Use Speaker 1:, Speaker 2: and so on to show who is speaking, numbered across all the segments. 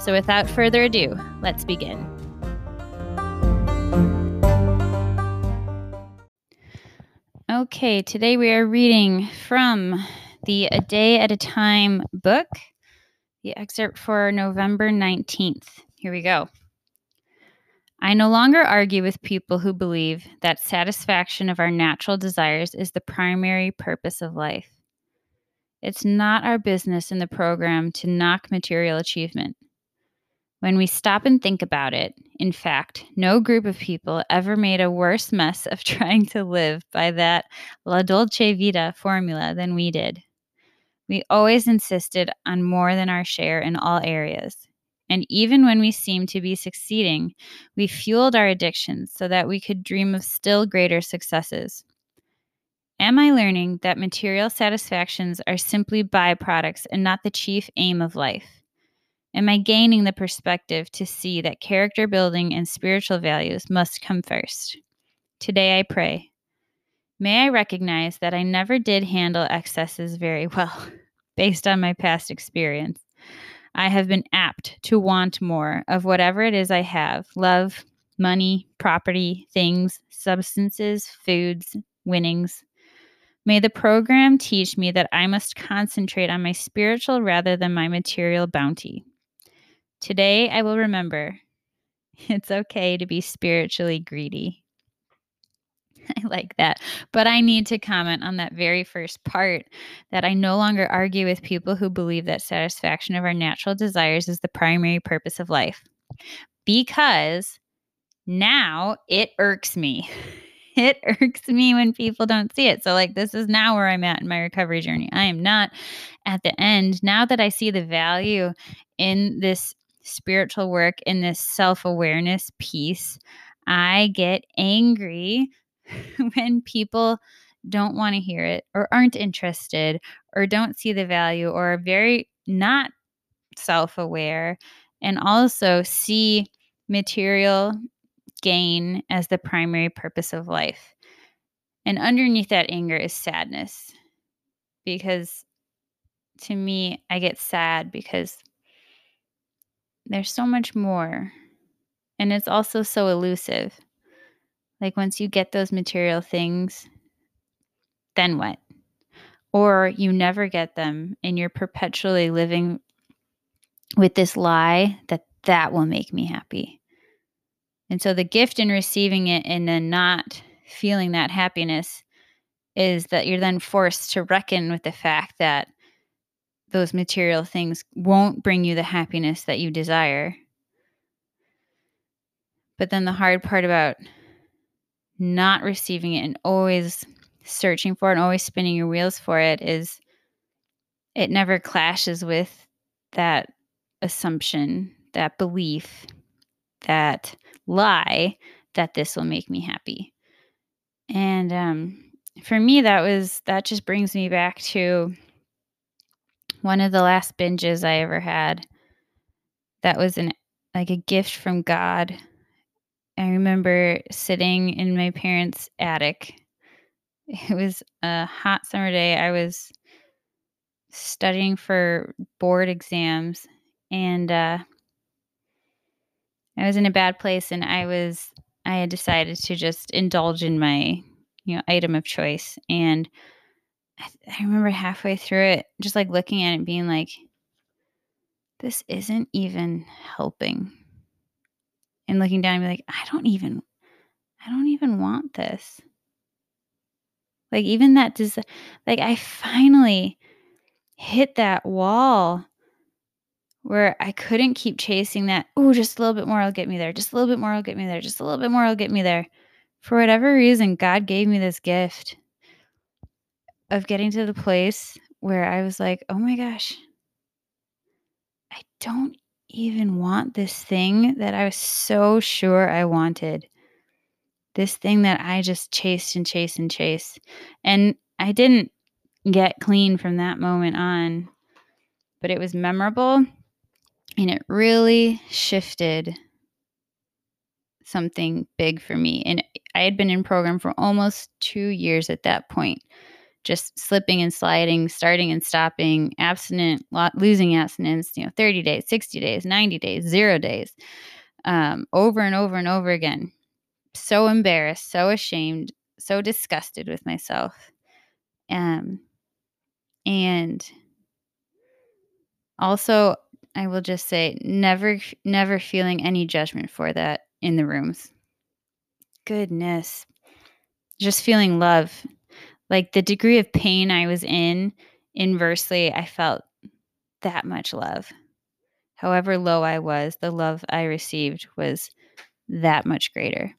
Speaker 1: So without further ado, let's begin. Okay, today we are reading from the A Day at a Time book, the excerpt for November 19th. Here we go. I no longer argue with people who believe that satisfaction of our natural desires is the primary purpose of life. It's not our business in the program to knock material achievement. When we stop and think about it, in fact, no group of people ever made a worse mess of trying to live by that La Dolce Vita formula than we did. We always insisted on more than our share in all areas. And even when we seemed to be succeeding, we fueled our addictions so that we could dream of still greater successes. Am I learning that material satisfactions are simply byproducts and not the chief aim of life? Am I gaining the perspective to see that character building and spiritual values must come first? Today I pray. May I recognize that I never did handle excesses very well, based on my past experience. I have been apt to want more of whatever it is I have love, money, property, things, substances, foods, winnings. May the program teach me that I must concentrate on my spiritual rather than my material bounty. Today I will remember it's okay to be spiritually greedy. I like that. But I need to comment on that very first part that I no longer argue with people who believe that satisfaction of our natural desires is the primary purpose of life. Because now it irks me. It irks me when people don't see it. So, like, this is now where I'm at in my recovery journey. I am not at the end. Now that I see the value in this spiritual work in this self awareness piece, I get angry when people don't want to hear it or aren't interested or don't see the value or are very not self aware and also see material gain as the primary purpose of life. And underneath that anger is sadness because to me, I get sad because there's so much more. And it's also so elusive. Like once you get those material things, then what? Or you never get them and you're perpetually living with this lie that that will make me happy. And so the gift in receiving it and then not feeling that happiness is that you're then forced to reckon with the fact that those material things won't bring you the happiness that you desire. But then the hard part about not receiving it and always searching for it and always spinning your wheels for it is it never clashes with that assumption, that belief, that lie that this will make me happy. And um, for me, that was that just brings me back to one of the last binges I ever had. That was an like a gift from God. I remember sitting in my parents' attic. It was a hot summer day. I was studying for board exams and uh, I was in a bad place and I was I had decided to just indulge in my you know item of choice and I, remember halfway through it, just like looking at it, being like, this isn't even helping. and looking down and be like, I don't even, I don't even want this. Like even that does like I finally hit that wall where I couldn't keep chasing that, oh, just a little bit more I'll get me there. Just a little bit more I'll get me there. Just a little bit more I'll get me there. For whatever reason, God gave me this gift of getting to the place where I was like, oh my gosh, I don't even want this thing that I was so sure I wanted. This thing that I just chased and chased and chased. And I didn't get clean from that moment on, but it was memorable and it really shifted something big for me. And I had been in program for almost two years at that point, just slipping and sliding, starting and stopping, abstinent, losing abstinence, you know, 30 days, 60 days, 90 days, zero days, um, over and over and over again. So embarrassed, so ashamed, so disgusted with myself. Um, and also, I will just say never, never feeling any judgment for that in the rooms. Goodness. Just feeling love. Like the degree of pain I was in, inversely, I felt that much love. However low I was, the love I received was that much greater.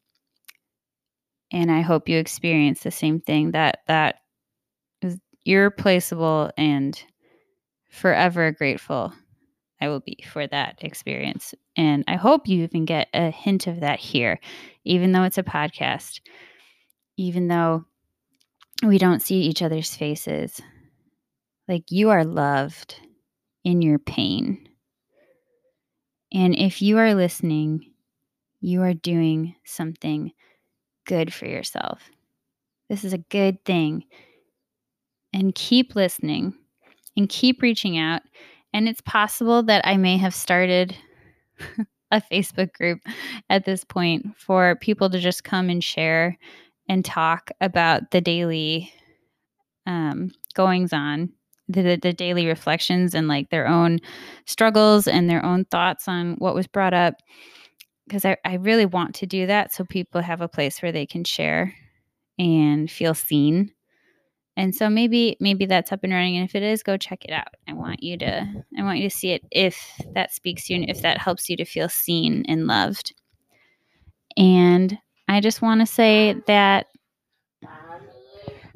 Speaker 1: And I hope you experience the same thing that that is irreplaceable and forever grateful I will be for that experience. And I hope you even get a hint of that here, even though it's a podcast, even though we don't see each other's faces. Like you are loved in your pain. And if you are listening, you are doing something good for yourself. This is a good thing. And keep listening and keep reaching out and it's possible that I may have started a Facebook group at this point for people to just come and share and talk about the daily um, goings on, the, the daily reflections and like their own struggles and their own thoughts on what was brought up. Because I, I really want to do that so people have a place where they can share and feel seen. And so maybe maybe that's up and running and if it is go check it out. I want you to i want you to see it if that speaks to you and if that helps you to feel seen and loved. And i just want to say that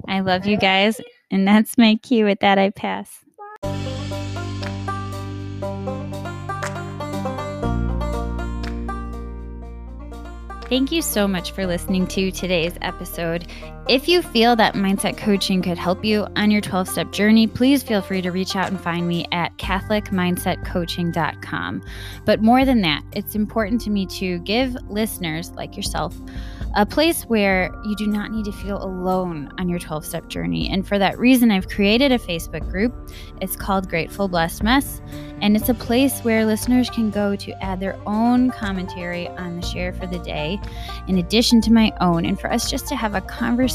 Speaker 1: i love you guys and that's my cue with that i pass Thank you so much for listening to today's episode. If you feel that mindset coaching could help you on your 12 step journey, please feel free to reach out and find me at CatholicMindsetCoaching.com. But more than that, it's important to me to give listeners like yourself a place where you do not need to feel alone on your 12 step journey. And for that reason, I've created a Facebook group. It's called Grateful Blessed Mess. And it's a place where listeners can go to add their own commentary on the share for the day, in addition to my own, and for us just to have a conversation